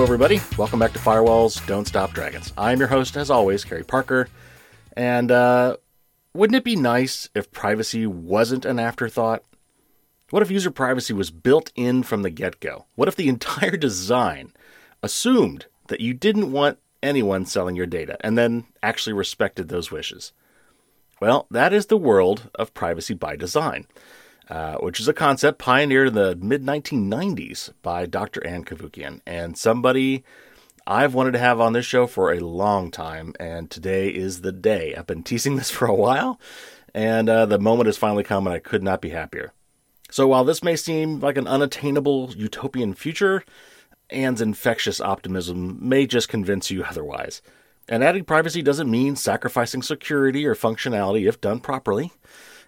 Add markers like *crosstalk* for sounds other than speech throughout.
Hello, everybody. Welcome back to Firewalls Don't Stop Dragons. I'm your host, as always, Carey Parker. And uh, wouldn't it be nice if privacy wasn't an afterthought? What if user privacy was built in from the get go? What if the entire design assumed that you didn't want anyone selling your data and then actually respected those wishes? Well, that is the world of privacy by design, uh, which is a concept pioneered in the mid 1990s by Dr. Ann Cavoukian and somebody I've wanted to have on this show for a long time, and today is the day. I've been teasing this *laughs* for a while, and uh, the moment has finally come, and I could not be happier. So, while this may seem like an unattainable utopian future, Ann's infectious optimism may just convince you otherwise. And adding privacy doesn't mean sacrificing security or functionality if done properly.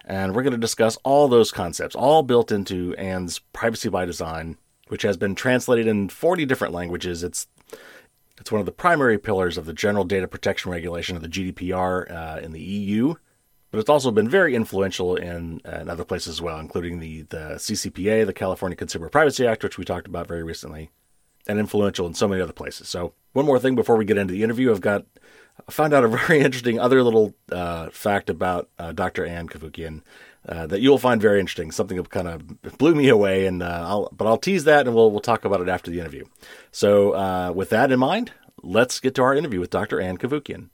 And we're going to discuss all those concepts, all built into Ann's Privacy by Design, which has been translated in 40 different languages. It's it's one of the primary pillars of the General Data Protection Regulation of the GDPR uh, in the EU, but it's also been very influential in, uh, in other places as well, including the, the CCPA, the California Consumer Privacy Act, which we talked about very recently, and influential in so many other places. So, one more thing before we get into the interview, I've got I found out a *laughs* very interesting other little uh, fact about uh, Dr. Ann Cavoukian uh, that you'll find very interesting. Something that kind of blew me away, and uh, I'll, but I'll tease that, and we'll we'll talk about it after the interview. So, uh, with that in mind, let's get to our interview with Dr. Ann Cavoukian.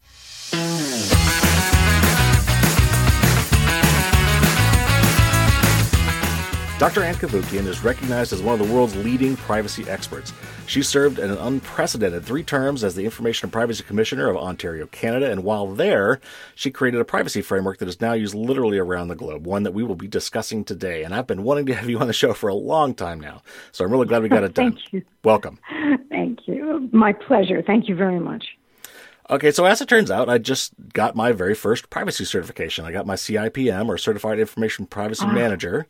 Dr. Ann Cavoukian is recognized as one of the world's leading privacy experts. She served an unprecedented three terms as the Information and Privacy Commissioner of Ontario, Canada, and while there, she created a privacy framework that is now used literally around the globe, one that we will be discussing today. And I've been wanting to have you on the show for a long time now, so I'm really glad we got it *laughs* done. Thank you. Welcome. Thank you. My pleasure. Thank you very much. Okay, so as it turns out, I just got my very first privacy certification. I got my CIPM or Certified Information Privacy Ah. Manager.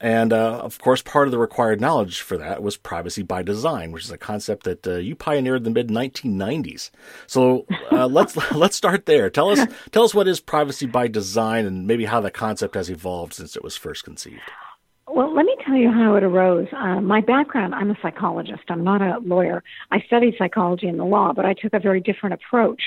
And uh, of course, part of the required knowledge for that was privacy by design, which is a concept that uh, you pioneered in the mid 1990s. So uh, *laughs* let's let's start there. Tell us tell us what is privacy by design, and maybe how the concept has evolved since it was first conceived. Well, let me tell you how it arose. Uh, my background, I'm a psychologist. I'm not a lawyer. I studied psychology and the law, but I took a very different approach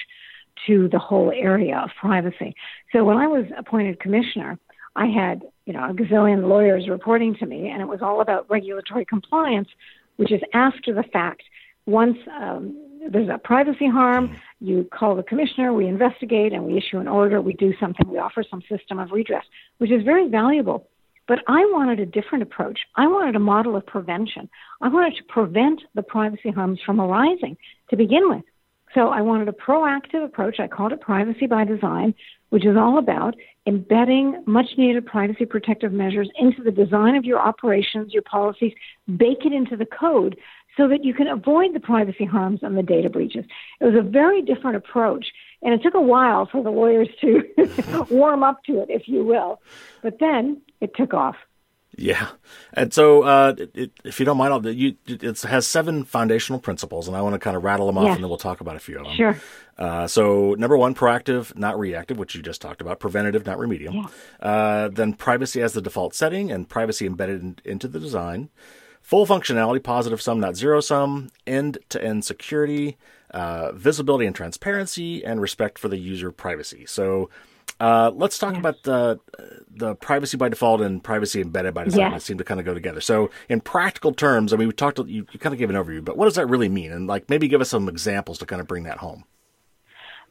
to the whole area of privacy. So when I was appointed commissioner, I had, you know, a gazillion lawyers reporting to me, and it was all about regulatory compliance, which is after the fact. Once um, there's a privacy harm, you call the commissioner, we investigate, and we issue an order, we do something, we offer some system of redress, which is very valuable. But I wanted a different approach. I wanted a model of prevention. I wanted to prevent the privacy harms from arising to begin with. So I wanted a proactive approach. I called it privacy by design, which is all about embedding much needed privacy protective measures into the design of your operations, your policies, bake it into the code so that you can avoid the privacy harms and the data breaches. It was a very different approach, and it took a while for the lawyers to *laughs* warm up to it, if you will. But then it took off. Yeah, and so uh, it, if you don't mind, I'll, you, it has seven foundational principles, and I want to kind of rattle them off, Yes. and then we'll talk about a few of them. Sure. Uh, so number one, proactive, not reactive, which you just talked about. Preventative, not remedial. Yeah. Uh, then privacy as the default setting, and privacy embedded in, into the design. Full functionality, positive sum, not zero sum. End-to-end security, uh, visibility and transparency, and respect for the user privacy. So. Uh, let's talk about the the privacy by default and privacy embedded by design. That seem to kind of go together. So, in practical terms, I mean, we talked. You, you kind of gave an overview, but what does that really mean? And like, maybe give us some examples to kind of bring that home.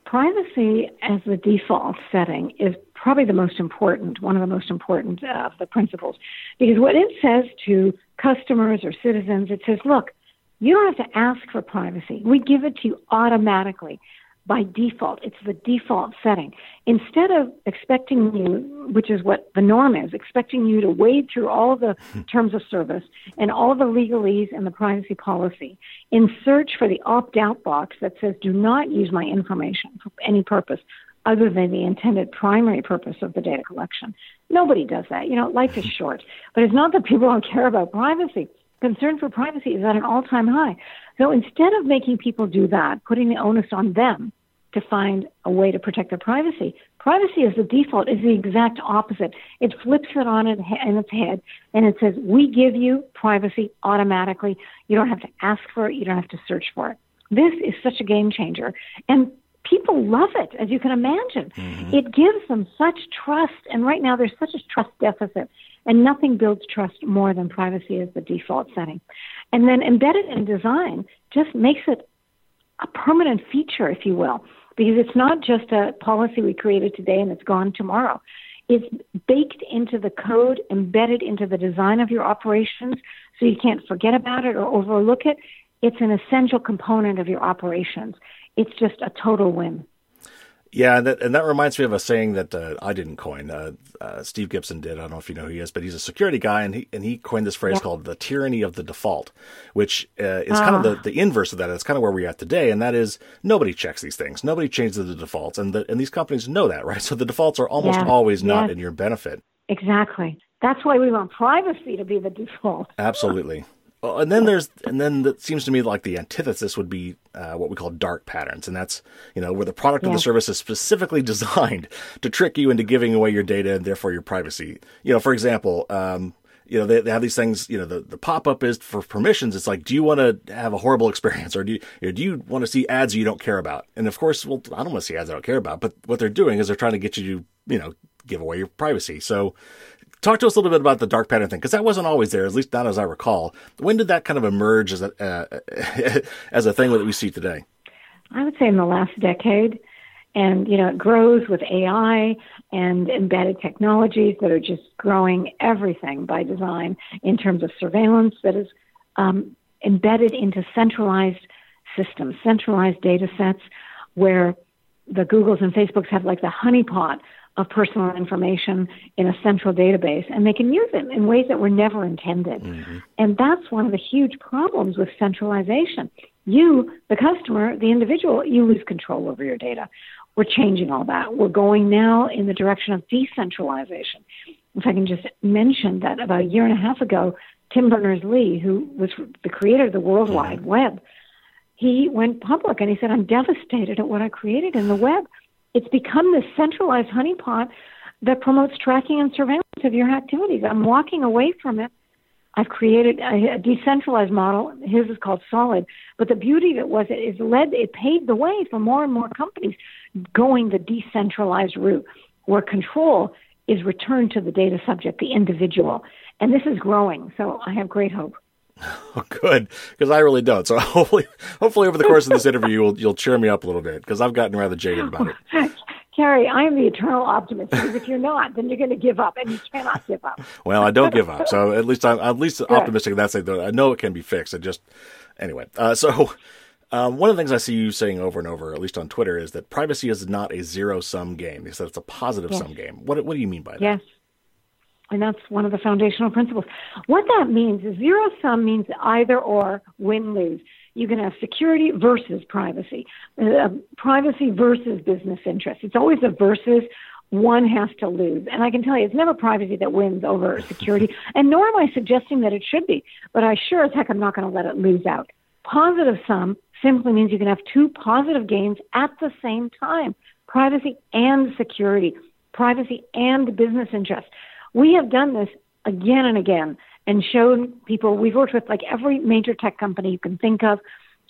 Privacy as the default setting is probably the most important, one of the most important uh, of the principles, because what it says to customers or citizens, it says, look, you don't have to ask for privacy. We give it to you automatically by default. It's the default setting. Instead of expecting you, which is what the norm is, expecting you to wade through all the hmm. terms of service and all the legalese and the privacy policy in search for the opt out box that says, do not use my information for any purpose other than the intended primary purpose of the data collection. Nobody does that. You know, life is *laughs* short. But it's not that people don't care about privacy. Concern for privacy is at an all time high. So instead of making people do that, putting the onus on them to find a way to protect their privacy, Privacy as the default is the exact opposite. It flips it on it in its head and it says, we give you privacy automatically. You don't have to ask for it. You don't have to search for it. This is such a game changer. And people love it, as you can imagine. Mm-hmm. It gives them such trust. And right now there's such a trust deficit. And nothing builds trust more than privacy as the default setting. And then embedded in design just makes it a permanent feature, if you will, because it's not just a policy we created today and it's gone tomorrow. It's baked into the code, embedded into the design of your operations, so you can't forget about it or overlook it. It's an essential component of your operations. It's just a total win. Yeah, and that, and that reminds me of a saying that uh, I didn't coin. Uh, uh, Steve Gibson did. I don't know if you know who he is, but he's a security guy, and he and he coined this phrase called "the tyranny of the default," which uh, is kind of the, ah. the inverse of that. It's kind of where we're at today, and that is nobody checks these things. Nobody changes the defaults, and the, and these companies know that, *laughs* right? So the defaults are almost yeah. always not yes. in your benefit. Exactly. That's why we want privacy to be the default. Absolutely. Well, and then there's, and then it seems to me like the antithesis would be uh, what we call dark patterns, and that's you know where the product yeah. or the service is specifically *laughs* designed to trick you into giving away your data and therefore your privacy. You know, for example, um, you know they, they have these things. You know, the, the pop up is for permissions. It's like, do you want to have a horrible *laughs* experience, or do you, or do you want to see ads you don't care about? And of course, well, I don't want to see ads I don't care about. But what they're doing is they're trying to get you to you know give away your privacy. So Talk to us a little bit about the dark pattern thing, because that wasn't always there, at least not as I recall. When did that kind of emerge as a uh, *laughs* as a thing that we see today? I would say in the last decade, and you know it grows with AI and embedded technologies that are just growing everything by design in terms of surveillance that is um, embedded into centralized systems, centralized data sets where the Googles and Facebooks have like the honeypot of personal information in a central database and they can use it in ways that were never intended. Mm-hmm. And that's one of the huge problems with centralization. You, the customer, the individual, you lose control over your data. We're changing all that. We're going now in the direction of decentralization. If I can just mention that about a year and a half ago, Tim Berners Lee, who was the creator of the World mm-hmm. Wide Web, he went public and he said, I'm devastated at what I created in the web it's become this centralized honeypot that promotes tracking and surveillance of your activities. I'm walking away from it. I've created a, a decentralized model. His is called Solid. But the beauty of it was it is led, it paved the way for more and more companies going the decentralized route where control is returned to the data subject, the individual. And this is growing. So I have great hope. *laughs* Oh, good, because I really don't. So *laughs* hopefully, hopefully over the course of this interview, you'll you'll cheer me up a little bit because I've gotten rather jaded about it. *laughs* Carey, I am the eternal optimist. Because if you're not, then you're going to give up, and you cannot give up. well, I don't give up. So at least I'm at least Good. optimistic in that sense. I know it can be fixed. I just anyway. Uh, so. Um, one of the things I see you saying over and over, at least on Twitter, is that privacy is not a zero sum game. You said it's a positive sum game. What what do you mean by that? Yes. And that's one of the foundational principles. What that means is zero sum means either or, win lose. You can have security versus privacy, uh, privacy versus business interests. It's always a versus. One has to lose. And I can tell you, it's never privacy that wins over *laughs* security. And nor am I suggesting that it should be. But I sure as heck am not going to let it lose out. Positive sum simply means you can have two positive gains at the same time privacy and security, privacy and business interests. We have done this again and again and shown people, we've worked with like every major tech company you can think of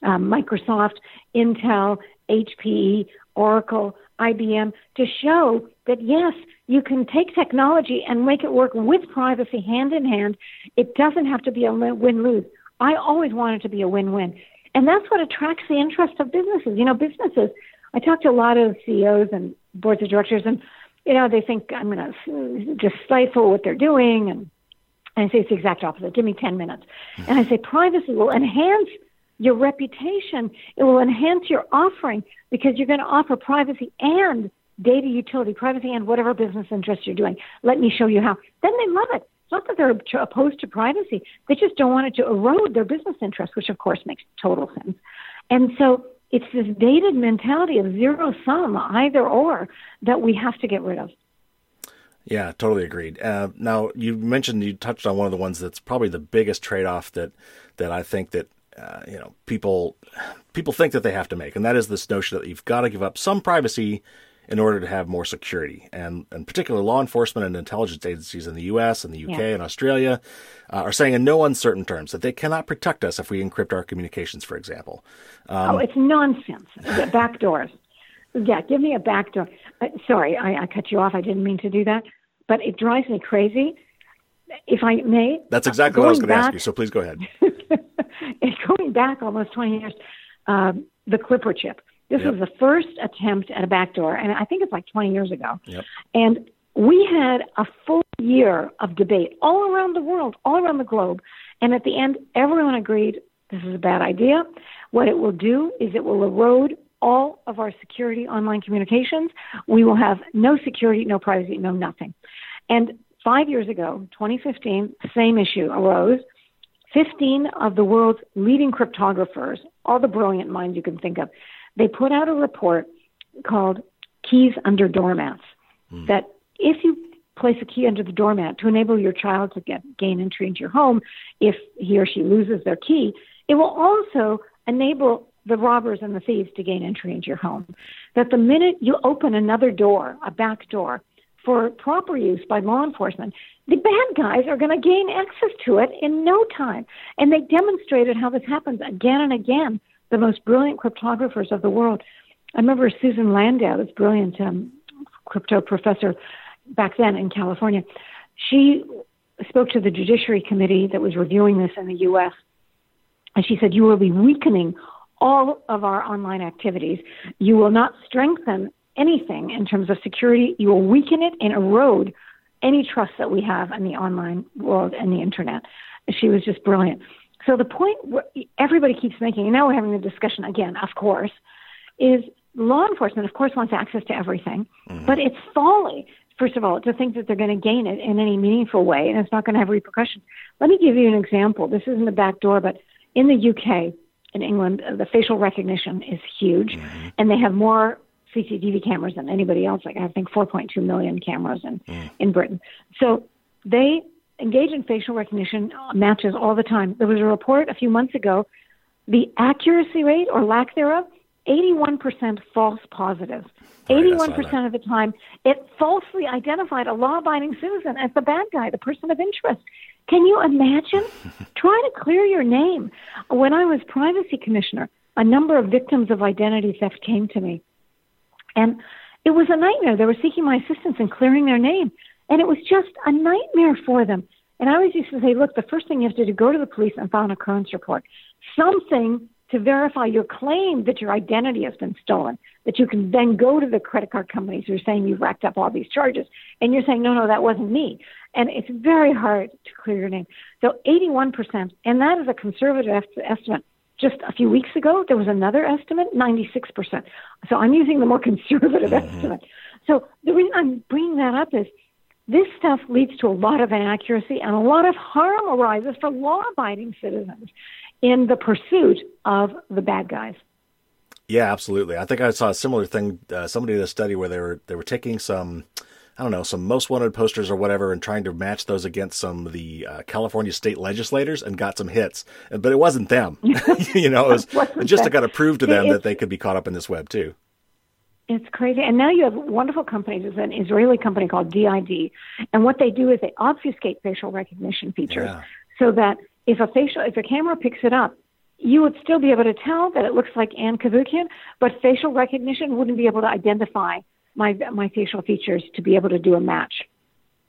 um, Microsoft, Intel, HP, Oracle, IBM to show that yes, you can take technology and make it work with privacy hand in hand. It doesn't have to be a win lose. I always want it to be a win win. And that's what attracts the interest of businesses. You know, businesses, I talk to a lot of CEOs and boards of directors, and you know, they think I'm going to uh, just stifle what they're doing. And, and I say it's the exact opposite. Give me 10 minutes. And I say privacy will enhance your reputation. It will enhance your offering because you're going to offer privacy and data utility, privacy and whatever business interest you're doing. Let me show you how. Then they love it. It's not that they're opposed to privacy. They just don't want it to erode their business interest, which of course makes total sense. And so it's this dated mentality of zero sum, either or, that we have to get rid of. Yeah, totally agreed. Uh, now you mentioned you touched on one of the ones that's probably the biggest trade off that that I think that uh, you know people people think that they have to make, and that is this notion that you've got to give up some privacy in order to have more security. And, in particular, law enforcement and intelligence agencies in the U.S. and the U.K. Yeah. and Australia uh, are saying in no uncertain terms that they cannot protect us if we encrypt our communications, for example. Um, oh, it's nonsense. back doors. Yeah, give me a back door. Uh, sorry, I, I cut you off. I didn't mean to do that, but it drives me crazy. If I may, that's exactly what I was going to ask you. So please go ahead. *laughs* going back almost 20 years, um, the Clipper chip. This yep. was the first attempt at a backdoor, and I think it's like 20 years ago. Yep. And we had a full year of debate all around the world, all around the globe. And at the end, everyone agreed this is a bad idea. What it will do is it will erode all of our security online communications. We will have no security, no privacy, no nothing. And five years ago, 2015, same issue arose. 15 of the world's leading cryptographers, all the brilliant minds you can think of, they put out a report called Keys Under Doormats mm. that if you place a key under the doormat to enable your child to get gain entry into your home, if he or she loses their key, it will also enable the robbers and the thieves to gain entry into your home. That the minute you open another door, a back door, for proper use by law enforcement, the bad guys are going to gain access to it in no time. And they demonstrated how this happens again and again. The most brilliant cryptographers of the world. I remember Susan Landau, this brilliant um, crypto professor back then in California. She spoke to the Judiciary Committee that was reviewing this in the U.S. And she said, You will be weakening all of our online activities. You will not strengthen anything in terms of security. You will weaken it and erode any trust that we have in the online world and the internet. She was just brilliant. So the point everybody keeps making, and now we're having the discussion again, of course, is law enforcement, of course, wants access to everything, mm-hmm. but it's folly, first of all, to think that they're going to gain it in any meaningful way, and it's not going to have repercussions. Let me give you an example. This isn't the back door, but in the UK, in England, the facial recognition is huge, mm-hmm. and they have more CCTV cameras than anybody else. Like I think 4.2 million cameras in mm. in Britain. So they engage in facial recognition matches all the time. There was a report a few months ago. The accuracy rate or lack thereof, 81% false positives. Right, 81% of the time, it falsely identified a law abiding citizen as the bad guy, the person of interest. Can you imagine? *laughs* Try to clear your name. When I was privacy commissioner, a number of victims of identity theft came to me. And it was a nightmare. They were seeking my assistance in clearing their name. And it was just a nightmare for them. And I always used to say, look, the first thing you have to do, go to the police and file an occurrence report. Something to verify your claim that your identity has been stolen, that you can then go to the credit card companies who are saying you've racked up all these charges, and you're saying, no, no, that wasn't me. And it's very hard to clear your name. So 81%, and that is a conservative estimate just a few weeks ago, there was another estimate, 96%. So I'm using the more *laughs* conservative mm-hmm. estimate. So the reason I'm bringing that up is this stuff leads to a lot of inaccuracy and a lot of harm arises for law abiding citizens in the pursuit of the bad guys. Yeah, absolutely. I think I saw a similar thing. Uh, somebody did a study where they were they were taking some I don't know, some most wanted posters or whatever and trying to match those against some of the uh, California state legislators and got some hits. But it wasn't them. *laughs* you know, it was *laughs* just to kind of prove to them that they could be caught up in this web too. It's crazy. And now you have wonderful companies. There's an Israeli company called D-ID. And what they do is they obfuscate facial recognition features yeah. so that if a facial, if a camera picks it up, you would still be able to tell that it looks like Ann Cavoukian, but facial recognition wouldn't be able to identify my my facial features to be able to do a match.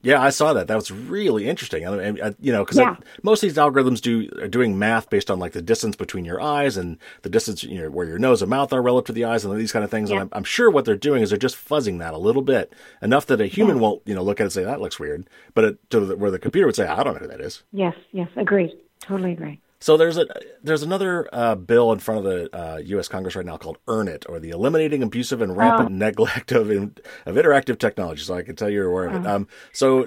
Yeah, I saw that. That was really interesting. I mean, I, you know, because yeah. most of these algorithms do are doing math based on like the distance between your eyes and the distance you know, where your nose and mouth are relative to the eyes and these kind of things. Yeah. And I'm, I'm, sure what they're doing is they're just fuzzing that a little bit enough that a human yeah. won't you know look at it and say that looks weird, but it, to the, where the computer would say I don't know who that is. Yes, yes, agreed, totally agree. So there's a there's another uh, bill in front of the uh, U.S. Congress right now called EARN IT, or the Eliminating Abusive and Rampant oh. Neglect of in, of Interactive Technology. So I can tell you're aware of it. Oh. Um, so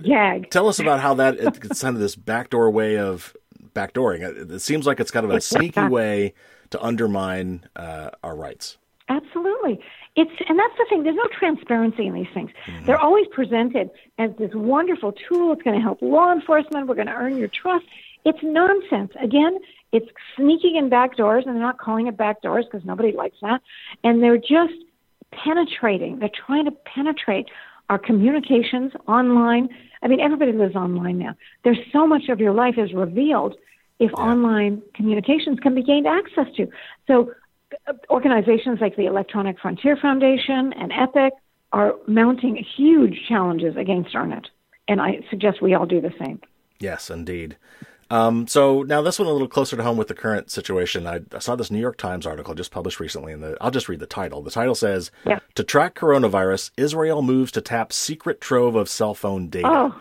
tell us about how that it's kind of this backdoor way of backdooring. It, it seems like it's kind of a sneaky way to undermine uh, our rights. Absolutely. It's and that's the thing. There's no transparency in these things. Mm-hmm. They're always presented as this wonderful tool. It's going to help law enforcement. We're going to earn your trust. It's nonsense. Again, it's sneaking in back doors, and they're not calling it back doors because nobody likes that. And they're just penetrating. They're trying to penetrate our communications online. I mean, everybody lives online now. There's so much of your life is revealed if yeah. online communications can be gained access to. So, organizations like the Electronic Frontier Foundation and EPIC are mounting huge challenges against EARN IT. And I suggest we all do the same. Yes, indeed. Um, so now this one a little closer to home with the current situation. I, I saw this New York Times article just published recently, and the, I'll just read the title. The title says, yeah. "To track coronavirus, Israel moves to tap secret trove of cell phone data." Oh.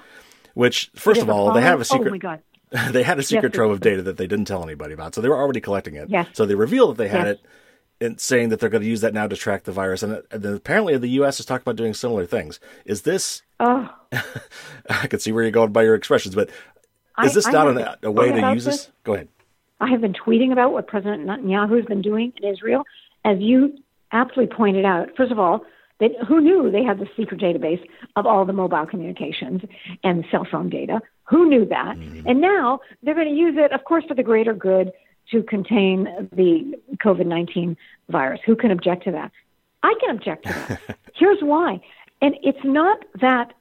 Which, first of all, they have a secret. Oh my god! *laughs* they had a secret yes, trove of data that they didn't tell anybody about, so they were already collecting it. Yes. So they revealed that they had yes. it, and saying that they're going to use that now to track the virus. And, and apparently, the U.S. is talking about doing similar things. Is this? Oh. *laughs* I can see where you're going by your expressions, but is this I, not I a way to use this? this? Go ahead. I have been tweeting about what President Netanyahu has been doing in Israel. As you aptly pointed out, first of all, they, who knew they had the secret database of all the mobile communications and cell phone data? Who knew that? Mm-hmm. And now they're going to use it, of course, for the greater good to contain the COVID 19 virus. Who can object to that? I can object to that. *laughs* Here's why. And it's not that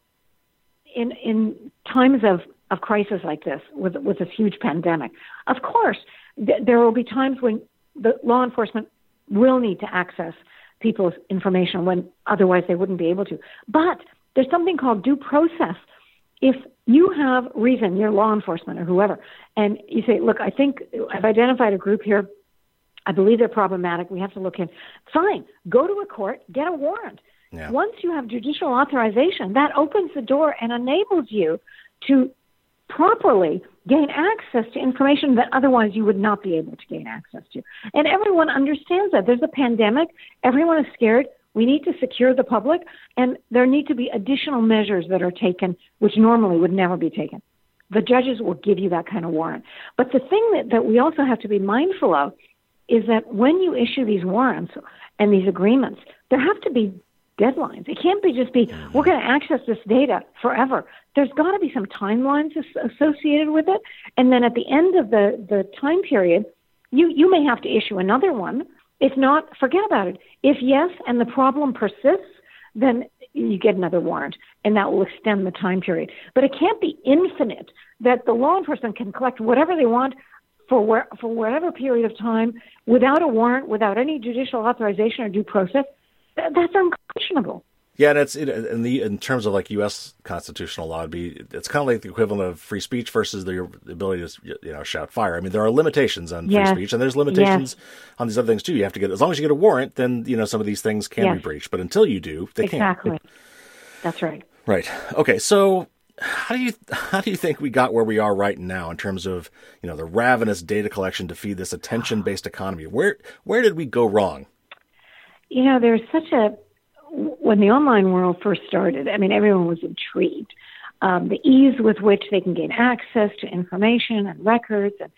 in, in times of of crisis like this with with this huge pandemic. Of course, th- there will be times when the law enforcement will need to access people's information when otherwise they wouldn't be able to. But there's something called due process. If you have reason, you're law enforcement or whoever, and you say, "Look, I think I've identified a group here. I believe they're problematic. We have to look in." Fine, go to a court, get a warrant. Yeah. Once you have judicial authorization, that opens the door and enables you to properly gain access to information that otherwise you would not be able to gain access to. And everyone understands that. There's a pandemic, everyone is scared. We need to secure the public, and there need to be additional measures that are taken, which normally would never be taken. The judges will give you that kind of warrant. But the thing that, that we also have to be mindful of is that when you issue these warrants and these agreements, there have to be deadlines. It can't be just be, mm-hmm. we're going to access this data forever. There's got to be some timelines associated with it. And then at the end of the, the time period, you, you may have to issue another one. If not, forget about it. If yes, and the problem persists, then you get another warrant, and that will extend the time period. But it can't be infinite that the law enforcement can collect whatever they want for where, for whatever period of time without a warrant, without any judicial authorization or due process that's unconscionable. Yeah, and it's in the in terms of like U.S. constitutional law, it'd be it's kind of like the equivalent of free speech versus the, the ability to you know shout fire. I mean, there are limitations on yes. free speech, and there's limitations yes. on these other things too. You have to get as long as you get a warrant, then you know some of these things can yes. be breached. But until you do, they exactly. can't. Exactly. That's right. Right. Okay. So how do you how do you think we got where we are right now in terms of you know the ravenous data collection to feed this attention based economy? Where where did we go wrong? You know, there's such a when the online world first started. I mean, everyone was intrigued. Um, the ease with which they can gain access to information and records and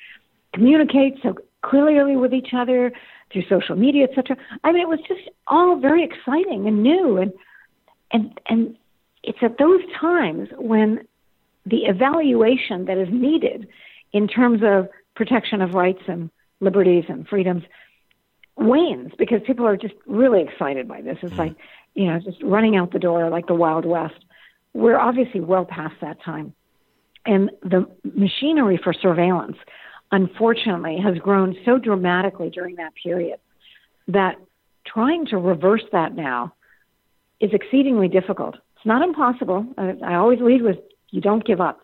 communicate so clearly with each other through social media, etc. I mean, it was just all very exciting and new, and and and it's at those times when the evaluation that is needed in terms of protection of rights and liberties and freedoms wanes because people are just really excited by this. It's mm-hmm. like, you know, just running out the door like the Wild West. We're obviously well past that time. And the machinery for surveillance, unfortunately, has grown so dramatically during that period that trying to reverse that now is exceedingly difficult. It's not impossible. I, I always lead with you don't give up.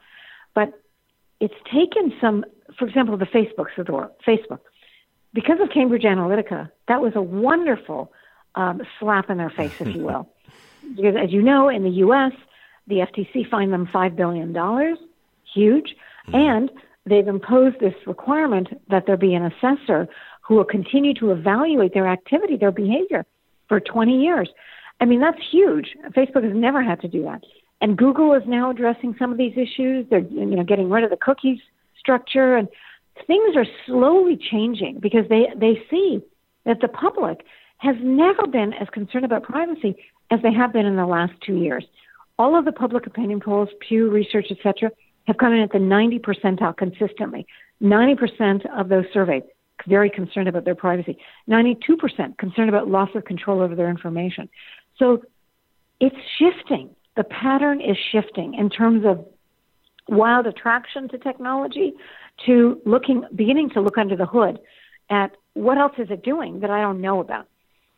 But it's taken some, for example, the Facebook Facebook because of Cambridge Analytica, that was a wonderful um, slap in their face, if you will. *laughs* because as you know, in the U.S., the FTC fined them $5 billion, huge, mm-hmm. and they've imposed this requirement that there be an assessor who will continue to evaluate their activity, their behavior for 20 years. I mean, that's huge. Facebook has never had to do that. And Google is now addressing some of these issues. They're, you know, getting rid of the cookies structure and things are slowly changing because they, they see that the public has never been as concerned about privacy as they have been in the last two years. All of the public opinion polls, Pew Research, etc., have come in at the 90 percentile consistently. 90% of those surveyed very concerned about their privacy. 92% concerned about loss of control over their information. So it's shifting. The pattern is shifting in terms of wild attraction to technology to looking, beginning to look under the hood at what else is it doing that I don't know about.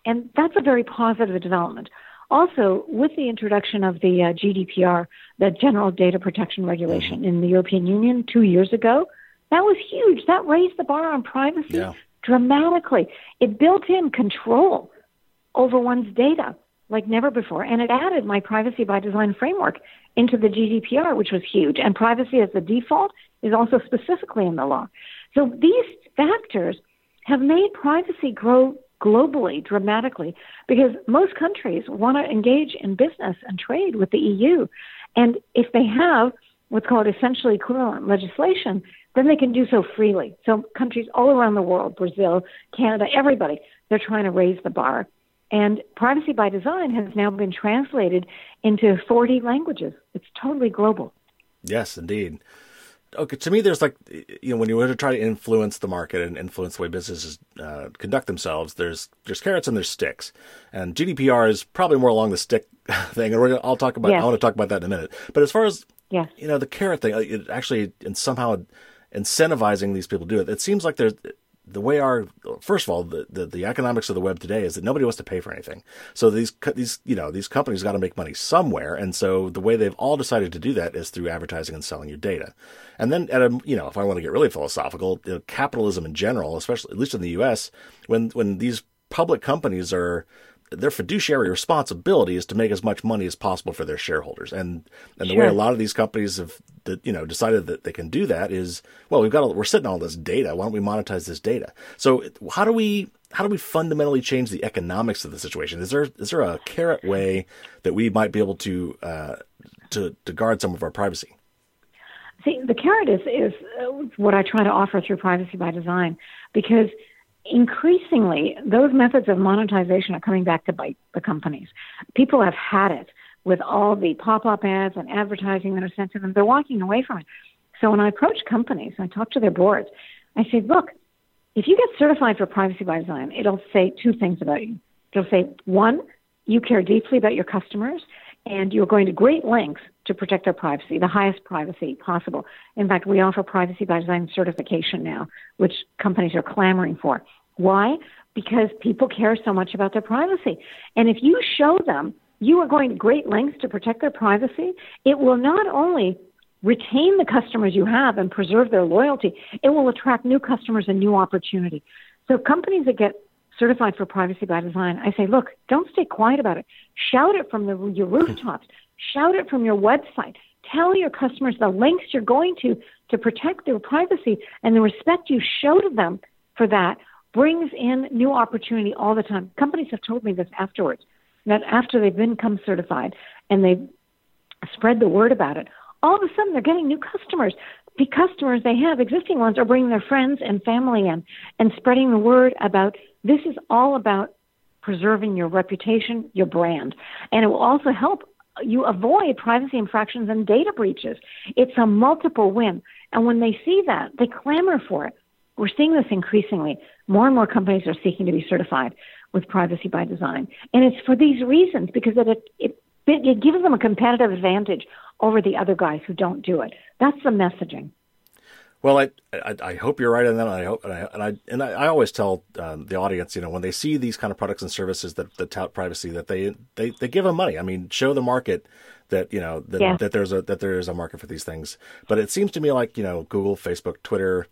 And that's a very positive development. Also, with the introduction of the uh, GDPR, the General Data Protection Regulation mm-hmm. in the European Union two years ago, that was huge. That raised the bar on privacy yeah. dramatically. It built in control over one's data like never before, and it added my privacy by design framework into the GDPR, which was huge. And privacy as the default is also specifically in the law. So these factors have made privacy grow globally dramatically because most countries want to engage in business and trade with the EU. And if they have what's called essentially equivalent legislation, then they can do so freely. So countries all around the world, Brazil, Canada, everybody, they're trying to raise the bar. And privacy by design has now been translated into 40 languages. It's totally global. Yes, indeed okay, to me, there's like, you know, when you want to try to influence the market and influence the way businesses uh, conduct themselves, there's there's carrots and there's sticks, and GDPR is probably more along the stick *laughs* thing, and we're gonna, I'll talk about yes. I want to talk about that in a minute. But as far as yes. you know, the carrot thing, it actually and somehow incentivizing these people to do it, it seems like there's the way our first of all the, the, the economics of the web today is that nobody wants to pay for anything. So these these you know these companies got to make money somewhere, and so the way they've all decided to do that is through advertising and selling your data. And then at a you know if I want to get really philosophical, you know, capitalism in general, especially at least in the U.S., when when these public companies are their fiduciary responsibility is to make as much money as possible for their shareholders. And and the sure. way a lot of these companies have you know decided that they can do that is well we've got we're sitting on all this data. Why don't we monetize this data? So how do we how do we fundamentally change the economics of the situation? Is there is there a carrot way that we might be able to uh, to to guard some of our privacy? See, the carrot is is what I try to offer through privacy by design because increasingly, those methods of monetization are coming back to bite the companies. People have had it with all the pop up ads and advertising that are sent to them. They're walking away from it. So when I approach companies, I talk to their boards, I say, look, if you get certified for privacy by design, it'll say two things about you. It'll say, one, you care deeply about your customers and you're going to great lengths to protect their privacy, the highest privacy possible. In fact, we offer privacy by design certification now, which companies are clamoring for. Why? Because people care so much about their privacy. And if you show them you are going to great lengths to protect their privacy, it will not only retain the customers you have and preserve their loyalty, it will attract new customers and new opportunity. So companies that get certified for privacy by design, I say, look, don't stay quiet about it. Shout it from the, your rooftops. Shout it from your website. Tell your customers the lengths you're going to to protect their privacy and the respect you show to them for that brings in new opportunity all the time. Companies have told me this afterwards that after they've become certified and they've spread the word about it, all of a sudden they're getting new customers. The customers they have, existing ones, are bringing their friends and family in and spreading the word about this is all about preserving your reputation, your brand. And it will also help you avoid privacy infractions and data breaches. It's a multiple win. And when they see that, they clamor for it. We're seeing this increasingly. More and more companies are seeking to be certified with privacy by design. And it's for these reasons because it, it, it gives them a competitive advantage over the other guys who don't do it. That's the messaging. Well, I, I, I hope you're right on that. I hope and I and I, and I, always tell um, the audience, you know, when they see these kind of products and services that, that tout privacy, that they, they they give them money. I mean, show the market that you know that, yeah. that there's a that there is a market for these things. But it seems to me like you know Google, Facebook, Twitter.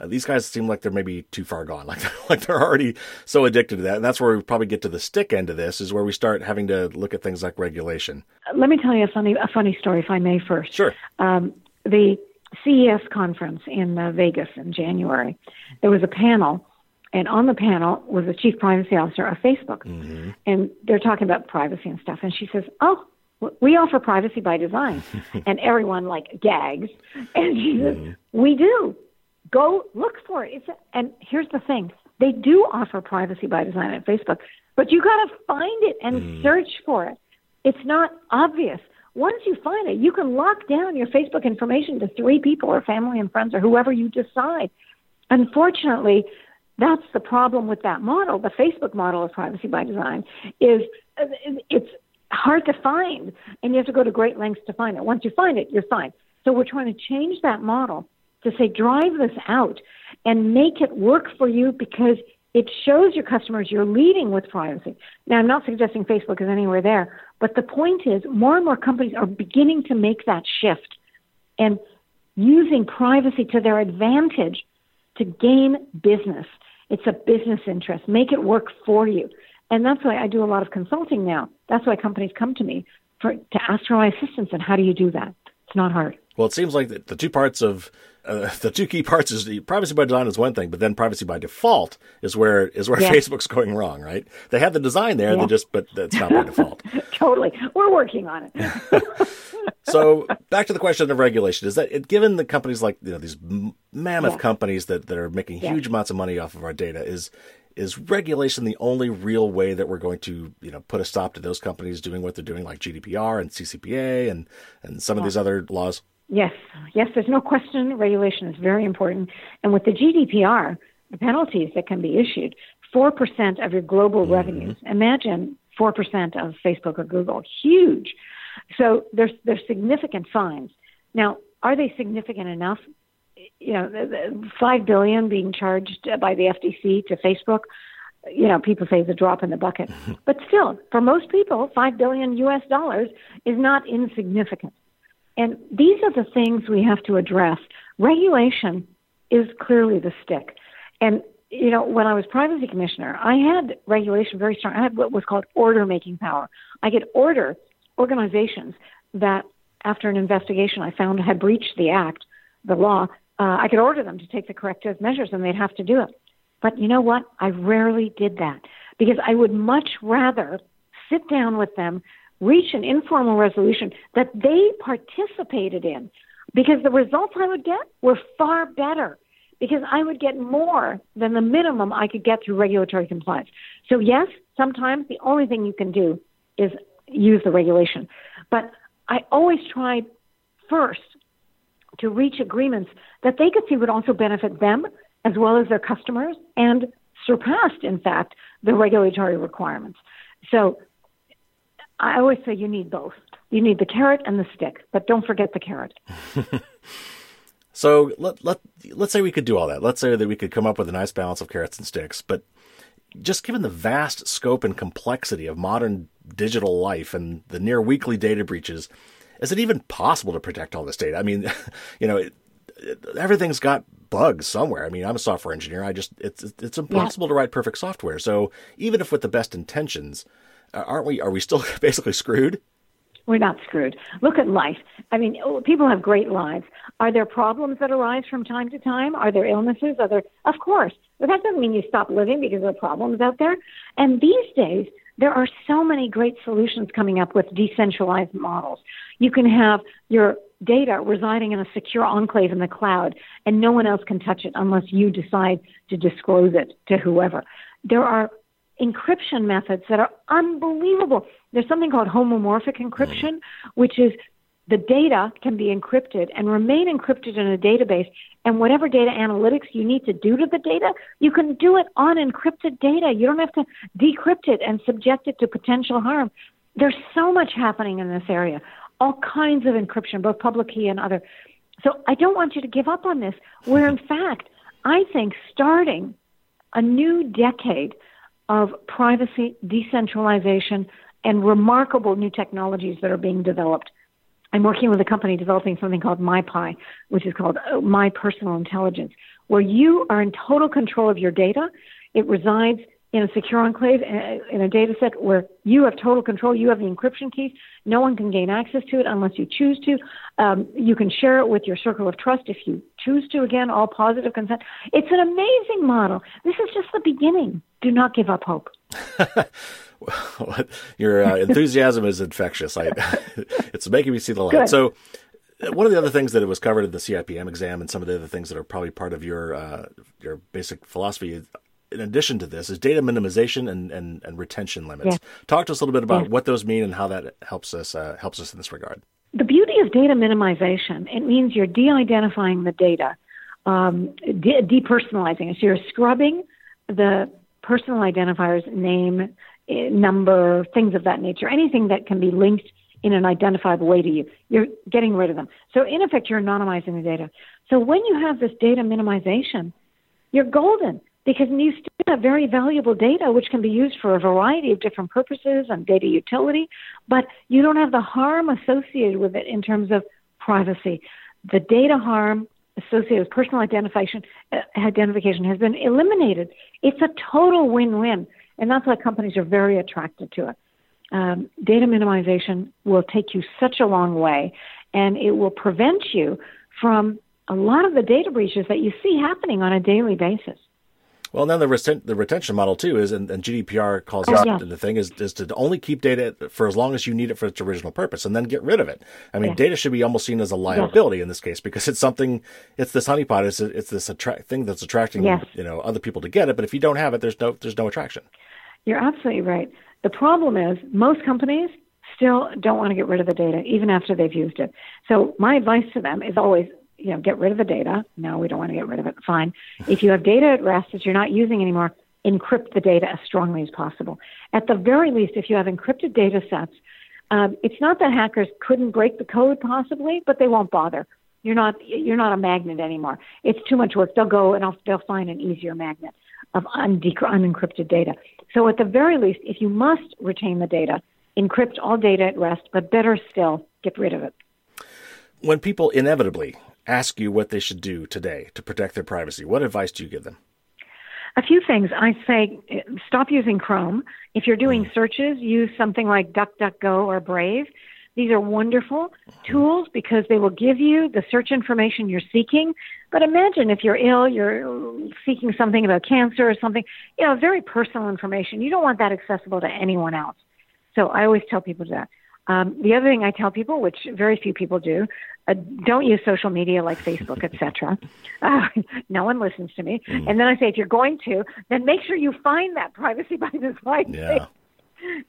Uh, these guys seem like they're maybe too far gone. *laughs* Like like they're already so addicted to that, and that's where we probably get to the stick end of this. Is where we start having to look at things like regulation. Let me tell you a funny a funny story, if I may. First, sure. Um, the CES conference in uh, Vegas in January, there was a panel, and on the panel was the chief privacy officer of Facebook, mm-hmm. and they're talking about privacy and stuff. And she says, "Oh, we offer privacy by design," *laughs* and everyone like gags. And she says, mm-hmm. "We do. Go look for it." It's a, and here's the thing: they do offer privacy by design at Facebook, but you got to find it and mm. search for it. It's not obvious. Once you find it, you can lock down your Facebook information to three people or family and friends or whoever you decide. Unfortunately, that's the problem with that model. The Facebook model of privacy by design is it's hard to find, and you have to go to great lengths to find it. Once you find it, you're fine. So we're trying to change that model to say drive this out and make it work for you because it shows your customers you're leading with privacy. Now, I'm not suggesting Facebook is anywhere there, but the point is more and more companies are beginning to make that shift and using privacy to their advantage to gain business. It's a business interest. Make it work for you. And that's why I do a lot of consulting now. That's why companies come to me for, to ask for my assistance. And how do you do that? It's not hard. Well, it seems like the, two parts of uh, *laughs* the two key parts is the privacy by design is one thing, but then privacy by default is where is where yeah. Facebook's going wrong, right? They have the design there, yeah. they just but that's not by default. *laughs* totally, we're working on it. *laughs* so back to the question of regulation: is that it, given the companies like you know these mammoth yeah. companies that that are making huge amounts of money off of our data is is regulation the only real way that we're going to you know put a stop to those companies doing what they're doing like GDPR and CCPA and and some of these other laws? Yes, yes, there's no question. Regulation is very important. And with the GDPR, the penalties that can be issued, 4% of your global mm-hmm. revenues. Imagine 4% of Facebook or Google. Huge. So there's, there's significant fines. Now, are they significant enough? You know, 5 billion being charged by the FTC to Facebook, you know, people say it's a drop in the bucket. *laughs* but still, for most people, 5 billion US dollars is not insignificant. And these are the things we have to address. Regulation is clearly the stick. And, you know, when I was privacy commissioner, I had regulation very strong. I had what was called order making power. I could order organizations that, after an investigation I found had breached the act, the law, uh, I could order them to take the corrective measures and they'd have to do it. But you know what? I rarely did that because I would much rather sit down with them, reach an informal resolution that they participated in because the results I would get were far better because I would get more than the minimum I could get through regulatory compliance. So, yes, sometimes the only thing you can do is use the regulation. But I always tried first to reach agreements that they could see would also benefit them as well as their customers and surpassed, in fact, the regulatory requirements. So I always say you need both. You need the carrot and the stick, but don't forget the carrot. *laughs* so let let let's say we could do all that. Let's say that we could come up with a nice balance of carrots and sticks, but just given the vast scope and complexity of modern digital life and the near weekly data breaches, is it even possible to protect all this data? I mean, *laughs* you know, it, it, everything's got bugs somewhere. I mean, I'm a software engineer. I just it's it's impossible yeah. to write perfect software. So even if with the best intentions, aren't we? Are we still *laughs* basically screwed? We're not screwed. Look at life. I mean, oh, people have great lives. Are there problems that arise from time to time? Are there illnesses? Are there? Of course. But that doesn't mean you stop living because there are problems out there. And these days, there are so many great solutions coming up with decentralized models. You can have your data residing in a secure enclave in the cloud, and no one else can touch it unless you decide to disclose it to whoever. There are encryption methods that are unbelievable. There's something called homomorphic encryption, mm-hmm. which is the data can be encrypted and remain encrypted in a database. And whatever data analytics you need to do to the data, you can do it on encrypted data. You don't have to decrypt it and subject it to potential harm. There's so much happening in this area, all kinds of encryption, both public key and other. So I don't want you to give up on this, where in *laughs* fact, I think starting a new decade of privacy, decentralization, and remarkable new technologies that are being developed. I'm working with a company developing something called MyPi, which is called uh, My Personal Intelligence, where you are in total control of your data. It resides in a secure enclave uh, in a data set where you have total control. You have the encryption keys. No one can gain access to it unless you choose to. Um, you can share it with your circle of trust if you choose to. Again, all positive consent. It's an amazing model. This is just the beginning. Do not give up hope. *laughs* *laughs* your uh, enthusiasm is infectious. I, *laughs* it's making me see the light. Good. So, one of the other things that it was covered in the CIPM exam, and some of the other things that are probably part of your uh, your basic philosophy in addition to this is data minimization and, and, and retention limits. Yeah. Talk to us a little bit about yeah. what those mean and how that helps us uh, helps us in this regard. The beauty of data minimization it means you're de-identifying the data, um, de- depersonalizing it. So you're scrubbing the personal identifiers, name, eh, number, things of that nature, anything that can be linked in an identifiable way to you. You're getting rid of them. So in effect, you're anonymizing the data. So when you have this data minimization, you're golden because you still have very valuable data which can be used for a variety of different purposes and data utility, but you don't have the harm associated with it in terms of privacy. The data harm associated with personal identification uh, identification has been eliminated. It's a total win-win, and that's why companies are very attracted to it. Um, data minimization will take you such a long way, and it will prevent you from a lot of the data breaches that you see happening on a daily basis. Well, then the, reten- the retention model too is, and, and GDPR calls oh, out the thing is, is to only keep data for as long as you need it for its original purpose, and then get rid of it. I mean, data should be almost seen as a liability yes. in this case because it's something. It's this honeypot. It's it's this attract thing that's attracting yes. you know other people to get it. But if you don't have it, there's no there's no attraction. You're absolutely right. The problem is most companies still don't want to get rid of the data even after they've used it. So my advice to them is always you know, get rid of the data. No, we don't want to get rid of it. Fine. If you have data at rest that you're not using anymore, encrypt the data as strongly as possible. At the very least, if you have encrypted data sets, um, it's not that hackers couldn't break the code possibly, but they won't bother. You're not you're not a magnet anymore. It's too much work. They'll go and they'll find an easier magnet of unencrypted data. So at the very least, if you must retain the data, encrypt all data at rest, but better still, get rid of it. When people inevitably ask you what they should do today to protect their privacy, what advice do you give them? A few things. I say stop using Chrome. If you're doing mm. searches, use something like DuckDuckGo or Brave. These are wonderful mm-hmm. tools because they will give you the search information you're seeking. But imagine if you're ill, you're seeking something about cancer or something, you know, very personal information. You don't want that accessible to anyone else. So I always tell people that. Um, the other thing I tell people, which very few people do, uh, don't use social media like Facebook, etc. Uh, *laughs* no one listens to me. Mm. And then I say, if you're going to, then make sure you find that privacy *laughs* by design. Yeah.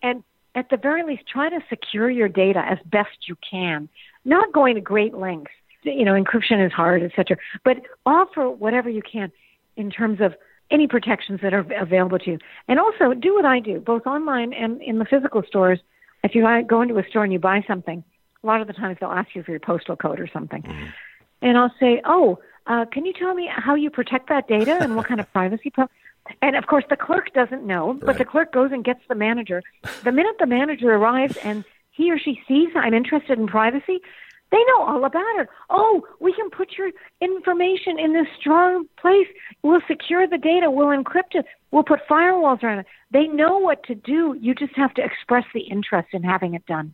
And at the very least, try to secure your data as best you can. Not going to great lengths. You know, encryption is hard, etc. But offer whatever you can in terms of any protections that are available to you. And also do what I do, both online and in the physical stores if you go into a store and you buy something, a lot of the times they'll ask you for your postal code or something. Mm-hmm. And I'll say, oh, uh, can you tell me how you protect that data and what kind of privacy? Po-? And of course, the clerk doesn't know, but the clerk goes and gets the manager. The minute the manager arrives and he or she sees I'm interested in privacy, they know all about it. Oh, we can put your information in this strong place. We'll secure the data. We'll encrypt it. We'll put firewalls around it. They know what to do. You just have to express the interest in having it done.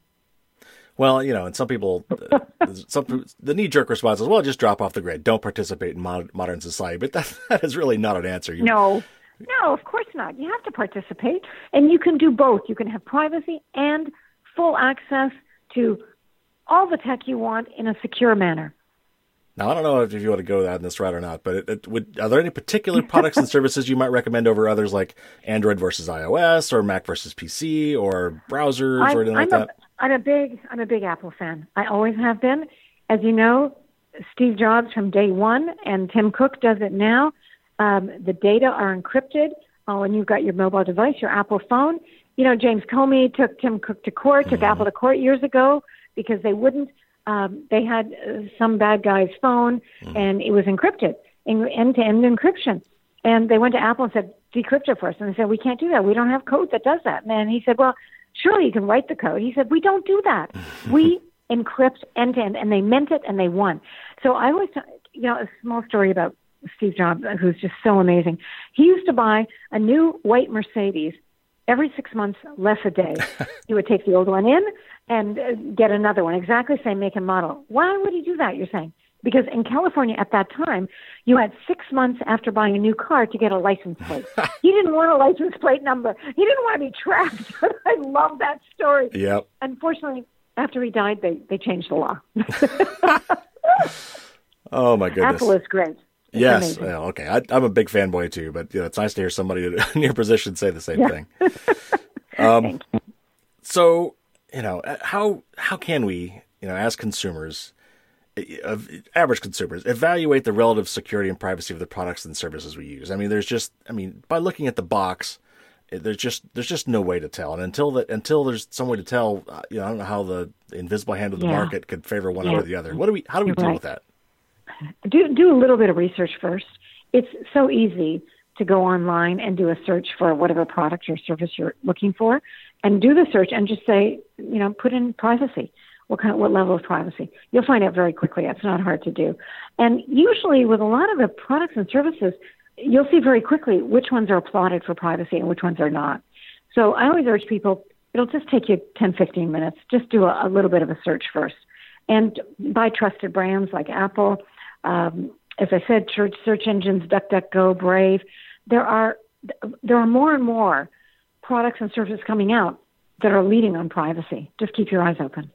Well, you know, and some people, uh, *laughs* some the knee jerk response is, "Well, just drop off the grid. Don't participate in modern society." But *laughs* that that is really not an answer. You, no, no, of course not. You have to participate, and you can do both. You can have privacy and full access to all the tech you want in a secure manner. Now, I don't know if you want to go down this route or not, but it, it would, are there any particular products and *laughs* services you might recommend over others, like Android versus iOS, or Mac versus PC, or browsers, I'm, or anything like I'm that? A, I'm a big, I'm a big Apple fan. I always have been. As you know, Steve Jobs from day one, and Tim Cook does it now. Um, the data are encrypted. Oh, and you've got your mobile device, your Apple phone. You know, James Comey took Tim Cook to court, took mm-hmm. Apple to court years ago because they wouldn't. Um, they had uh, some bad guy's phone, mm-hmm. and it was encrypted, end-to-end encryption. And they went to Apple and said, "Decrypt it for us." And they said, "We can't do that. We don't have code that does that." And he said, "Well, surely you can write the code." He said, "We don't do that. *laughs* we encrypt end-to-end." And they meant it, and they won. So I always, you know, a small story about Steve Jobs, who's just so amazing. He used to buy a new white Mercedes every six months, less a day. *laughs* he would take the old one in and uh, get another one, exactly same make and model. Why would he do that? You're saying because in California at that time, you had six months after buying a new car to get a license plate. *laughs* he didn't want a license plate number. He didn't want to be tracked. *laughs* I love that story. Yep. Unfortunately, after he died, they they changed the law. oh my goodness. Apple is great. Yes. Well, okay. I, am a big fanboy too, but you know, it's nice to hear somebody *laughs* in your position say the same yeah. thing. *laughs* Um, so, you know, uh, how how can we, you know, as consumers, of average consumers evaluate the relative security and privacy of the products and services we use. I mean, there's just, I mean, by looking at the box, there's just there's just no way to tell. And until that, until there's some way to tell, uh, you know, I don't know how the invisible hand of the yeah. market could favor one yeah. over the other. What do we? How do we You're deal right. with that? Do do a little bit of research first. It's so easy to go online and do a search for whatever product or service you're looking for, and do the search and just say, you know, put in privacy what kind of, what level of privacy. You'll find out very quickly. It's not hard to do. And usually with a lot of the products and services, you'll see very quickly which ones are applauded for privacy and which ones are not. So I always urge people, it'll just take you 10, 15 minutes. Just do a, a little bit of a search first. And buy trusted brands like Apple. Um, as I said, search, search engines, DuckDuckGo, Brave. There are, there are more and more products and services coming out that are leading on privacy. Just keep your eyes open.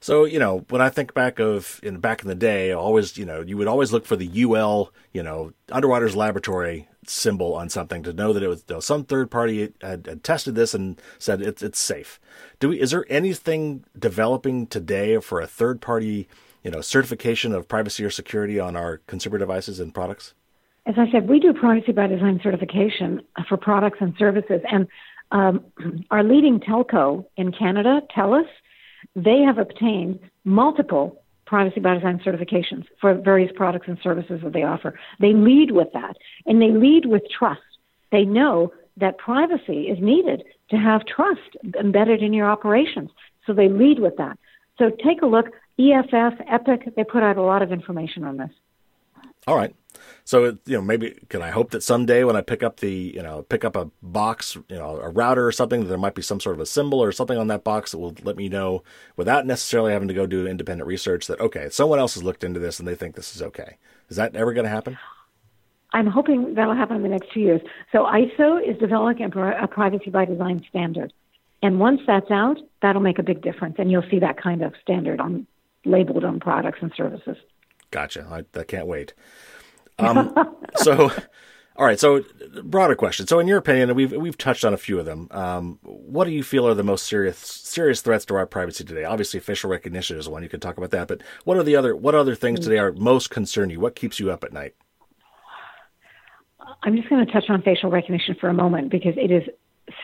So you know, when I think back of in back in the day, always you know you would always look for the UL, you know, Underwriters Laboratory symbol on something to know that it was you know, some third party had, had, tested this and said it's it's safe. Do we? Is there anything developing today for a third party, you know, certification of privacy or security on our consumer devices and products? As I said, we do privacy by design certification for products and services, and um, *clears throat* our leading telco in Canada, TELUS they have obtained multiple privacy by design certifications for various products and services that they offer. They lead with that, and they lead with trust. They know that privacy is needed to have trust embedded in your operations. So they lead with that. So take a look. EFF, Epic, they put out a lot of information on this. All right. So you know, maybe can I hope that someday when I pick up the you know pick up a box, you know, a router or something, there might be some sort of a symbol or something on that box that will let me know without necessarily having to go do independent research that okay, someone else has looked into this and they think this is okay. Is that ever going to happen? I'm hoping that'll happen in the next two years. So ISO is developing a privacy by design standard. And once that's out, that'll make a big difference. And you'll see that kind of standard on labeled on products and services. Gotcha. I, I can't wait. Um, *laughs* so, all right. So, broader question. So, in your opinion, we've we've touched on a few of them. Um, what do you feel are the most serious serious threats to our privacy today? Obviously, facial recognition is one. You can talk about that. But what are the other what other things today are most concern you? What keeps you up at night? I'm just going to touch on facial recognition for a moment because it is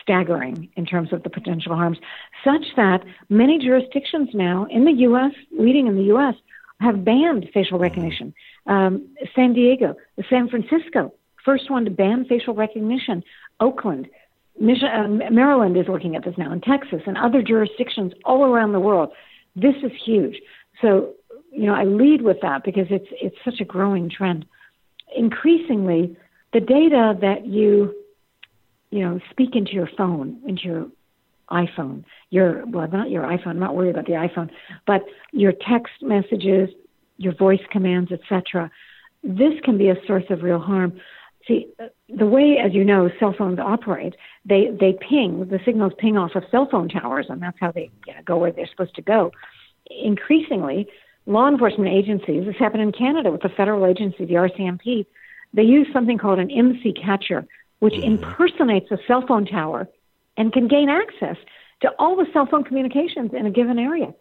staggering in terms of the potential harms, such that many jurisdictions now in the U.S., leading in the U.S., have banned facial recognition. Um, San Diego, San Francisco, first one to ban facial recognition. Oakland, Mich- uh, Maryland is looking at this now, and Texas, and other jurisdictions all around the world. This is huge. So, you know, I lead with that because it's it's such a growing trend. Increasingly, the data that you, you know, speak into your phone, into your iPhone, your well, not your iPhone. I'm not worried about the iPhone, but your text messages, your voice commands, etc. This can be a source of real harm. See, the way, as you know, cell phones operate, they they ping the signals ping off of cell phone towers, and that's how they you know, go where they're supposed to go. Increasingly, law enforcement agencies. This happened in Canada with the federal agency, the RCMP. They use something called an IMSI catcher, which mm-hmm. impersonates a cell phone tower and can gain access to all the cell phone communications in a given area.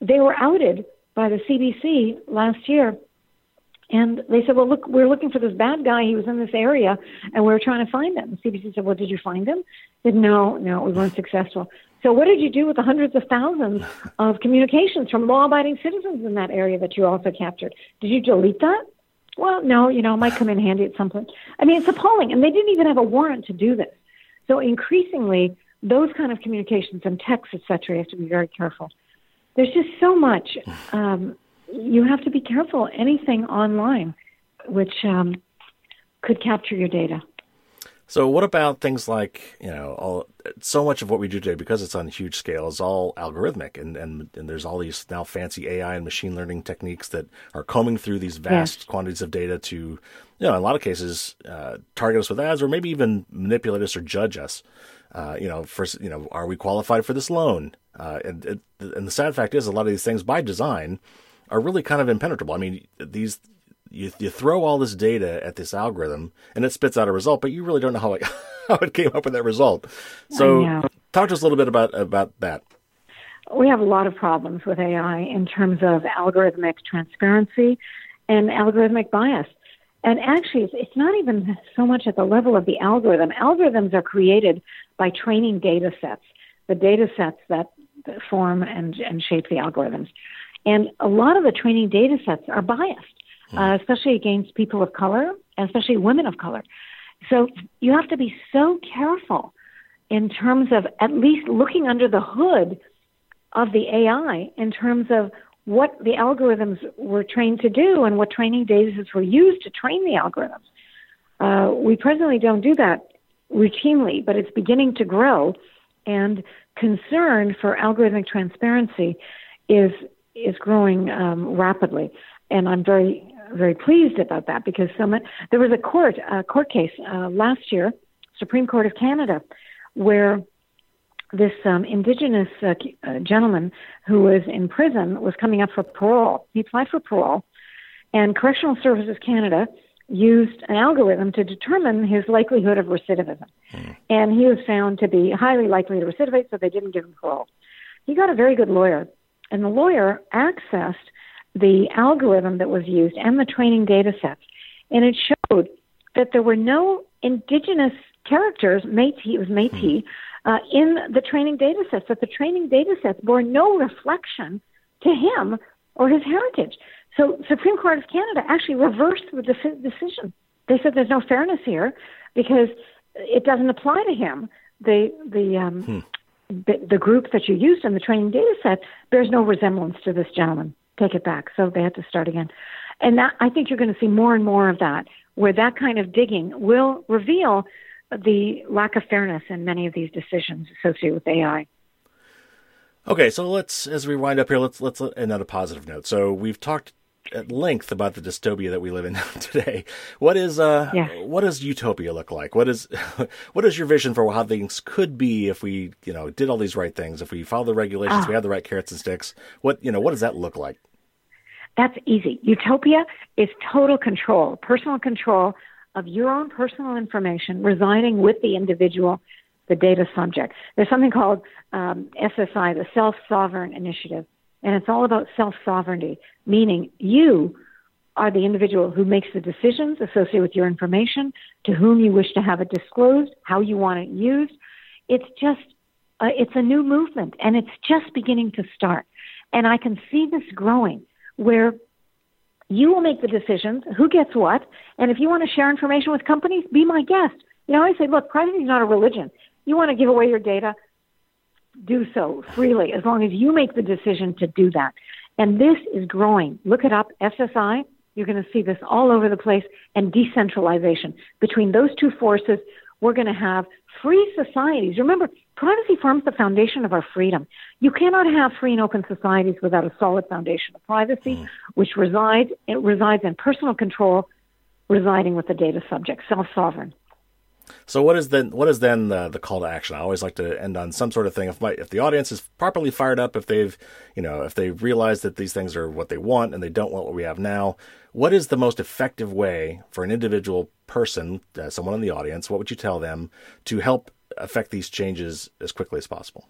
They were outed by the CBC last year. And they said, well, look, we're looking for this bad guy. He was in this area, and we are trying to find him. The CBC said, well, did you find him? They said, no, no, we weren't successful. So what did you do with the hundreds of thousands of communications from law-abiding citizens in that area that you also captured? Did you delete that? Well, no, you know, it might come in handy at some point. I mean, it's appalling. And they didn't even have a warrant to do this. So increasingly, those kind of communications and texts, etc., you have to be very careful. There's just so much. Um, you have to be careful. Anything online, which um, could capture your data. So, what about things like you know, all so much of what we do today, because it's on a huge scale, is all algorithmic, and and, and there's all these now fancy AI and machine learning techniques that are combing through these vast yes. quantities of data to, you know, in a lot of cases, uh, target us with ads, or maybe even manipulate us or judge us. Uh, you know, first, you know, are we qualified for this loan? Uh, and and the sad fact is, a lot of these things by design are really kind of impenetrable. I mean, these you you throw all this data at this algorithm and it spits out a result, but you really don't know how it *laughs* how it came up with that result. So talk to us a little bit about about that. we have a lot of problems with AI in terms of algorithmic transparency and algorithmic bias. And actually, it's, it's not even so much at the level of the algorithm. Algorithms are created by training data sets, the data sets that form and, and shape the algorithms. And a lot of the training data sets are biased, uh, especially against people of color, especially women of color. So you have to be so careful in terms of at least looking under the hood of the AI in terms of what the algorithms were trained to do and what training data were used to train the algorithms. Uh, we presently don't do that routinely, but it's beginning to grow. And concern for algorithmic transparency is is growing um, rapidly, and I'm very very pleased about that because so much, there was a court a court case uh, last year, Supreme Court of Canada, where this um, indigenous uh, uh, gentleman who was in prison was coming up for parole. He applied for parole, and Correctional Services Canada used an algorithm to determine his likelihood of recidivism. Mm. And he was found to be highly likely to recidivate, so they didn't give him parole. He got a very good lawyer, and the lawyer accessed the algorithm that was used and the training data sets, and it showed that there were no indigenous characters, Métis, it was Métis, mm. uh, in the training data sets, that the training data sets bore no reflection to him or his heritage. So Supreme Court of Canada actually reversed the decision. They said there's no fairness here because it doesn't apply to him. The the um, hmm. the, the group that you used in the training data set bears no resemblance to this gentleman. Take it back. So they had to start again. And that I think you're going to see more and more of that, where that kind of digging will reveal the lack of fairness in many of these decisions associated with AI. Okay, so let's as we wind up here, let's let's end on a positive note. So we've talked at length about the dystopia that we live in *laughs* today. What is uh yeah. what does utopia look like? What is *laughs* what is your vision for how things could be if we, you know, did all these right things, if we follow the regulations, we had the right carrots and sticks. What, you know, what does that look like? That's easy. Utopia is total control, personal control of your own personal information residing with the individual, the data subject. There's something called um, SSI, the Self Sovereign Initiative and it's all about self sovereignty, meaning you are the individual who makes the decisions associated with your information, to whom you wish to have it disclosed, how you want it used. It's just, uh, it's a new movement and it's just beginning to start. And I can see this growing where you will make the decisions, who gets what. And if you want to share information with companies, be my guest. You know, I say, look, privacy is not a religion. You want to give away your data, do so freely as long as you make the decision to do that. And this is growing. Look it up, SSI. You're going to see this all over the place and decentralization. Between those two forces, we're going to have free societies. Remember, privacy forms the foundation of our freedom. You cannot have free and open societies without a solid foundation of privacy, mm. which resides it resides in personal control, residing with the data subject, self-sovereign. So what is then what is then the, the call to action? I always like to end on some sort of thing. If my if the audience is properly fired up, if they've you know if they realize that these things are what they want and they don't want what we have now, what is the most effective way for an individual person, uh, someone in the audience? What would you tell them to help affect these changes as quickly as possible?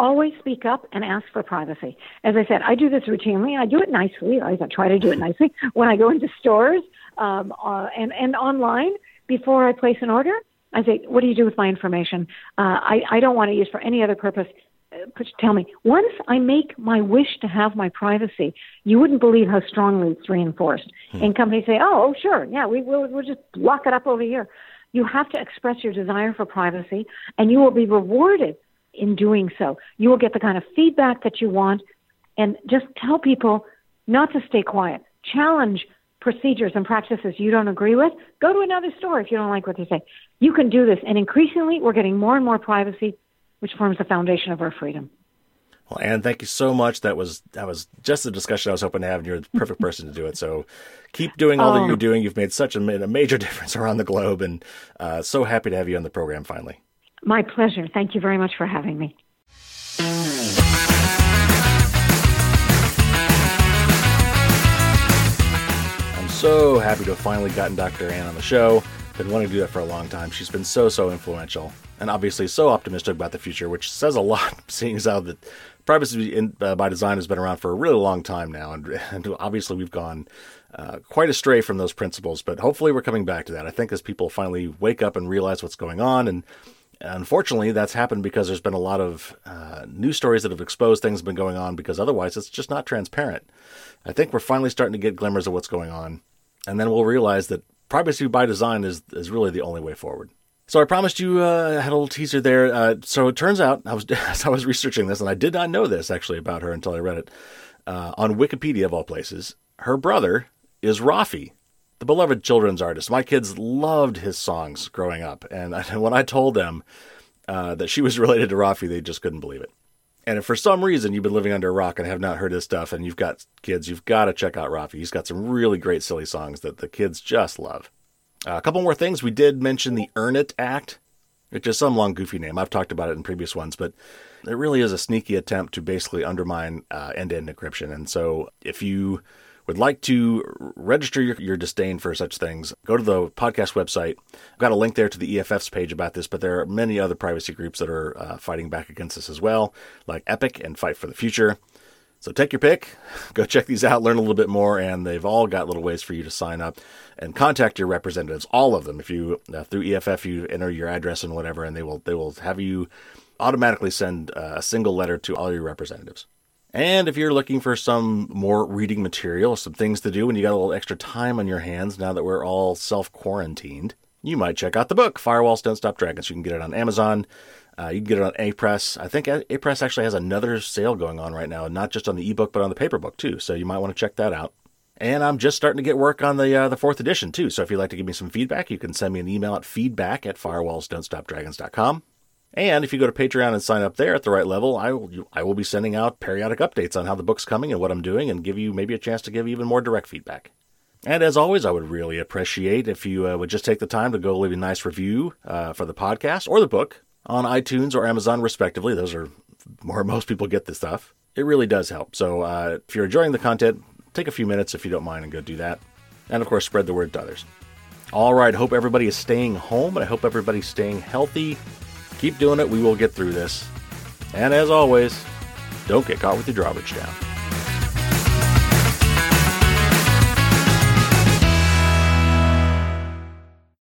always speak up and ask for privacy. As I said, I do this routinely. I do it nicely. I try to do it nicely *laughs* when I go into stores um, uh, and and online before I place an order, I say, what do you do with my information? Uh, I, I don't want to use for any other purpose. Uh, tell me. Once I make my wish to have my privacy, you wouldn't believe how strongly it's reinforced. Hmm. And companies say, oh, oh sure, yeah, we, will we'll just lock it up over here. You have to express your desire for privacy, and you will be rewarded in doing so. You will get the kind of feedback that you want, and just tell people not to stay quiet. Challenge procedures and practices you don't agree with, go to another store if you don't like what they say. You can do this. And increasingly, we're getting more and more privacy, which forms the foundation of our freedom. Well, Ann, thank you so much. That was that was just the discussion I was hoping to have, and you're the perfect *laughs* person to do it. So keep doing all oh. that you're doing. You've made such a, a major *laughs* difference around the globe, and uh, so happy to have you on the program finally. My pleasure. Thank you very much for having me. So happy to have finally gotten Dr. Ann on the show. Been wanting to do that for a long time. She's been so, so influential. and obviously so optimistic about the future, which says a *laughs* lot, seeing as how that privacy in, uh, by design has been around for a really long time now, and, *laughs* and obviously we've gone uh, quite astray from those principles. But hopefully we're coming back to that. I think as people finally wake up and realize what's going on, and unfortunately that's happened because there's been a lot of uh, news stories that have exposed things that have been going on because otherwise it's just not transparent. I think we're finally starting to get glimmers of what's going on, and then we'll realize that privacy by design is is really the only way forward. So I promised you uh, I had a little teaser there. Uh, so it turns out I was *laughs* as I was researching this, and I did not know this actually about her until I read it uh, on Wikipedia of all places. Her brother is Raffi, the beloved children's artist. My kids loved his songs growing up, and *laughs* when I told them uh, that she was related to Raffi, they just couldn't believe it. And if for some reason you've been living under a rock and have not heard his stuff, and you've got kids, you've got to check out Raffi. He's got some really great silly songs that the kids just love. Uh, a couple more things. We did mention the EARN IT Act, which is some long, goofy name. I've talked about it in previous ones, but it really is a sneaky attempt to basically undermine uh, end-to-end encryption. And so, if you would like to register your, your, disdain for such things, go to the podcast website. I've got a link there to the EFF's page about this, but there are many other privacy groups that are uh, fighting back against this as well, like Epic and Fight for the Future. So take your pick, *laughs* go check these out, learn a little bit more, and they've all got little ways for you to sign up and contact your representatives, all of them. If you uh, through EFF you enter your address and whatever, and they will they will have you automatically send uh, a single letter to all your representatives. And if you're looking for some more reading material, some things to do when you got a little extra time on your hands now that we're all self quarantined, you might check out the book Firewalls Don't Stop Dragons. You can get it on Amazon. Uh, you can get it on Apress. I think Apress actually has another sale going on right now, not just on the ebook, but on the paper book too. So you might want to check that out. And I'm just starting to get work on the uh, the fourth edition too. So if you'd like to give me some feedback, you can send me an email at feedback at firewallsdon'tstopdragons.com. And if you go to Patreon and sign up there at the right level, I will I will be sending out periodic updates on how the book's coming and what I'm doing, and give you maybe a chance to give even more direct feedback. And as always, I would really appreciate if you uh, would just take the time to go leave a nice review uh, for the podcast or the book on iTunes or Amazon, respectively. Those are where most people get this stuff. It really does help. So uh, if you're enjoying the content, take a few minutes if you don't mind and go do that. And of course, spread the word to others. All right, hope everybody is staying home and I hope everybody's staying healthy. Keep doing it. We will get through this. And as always, don't get caught with your drawbridge down.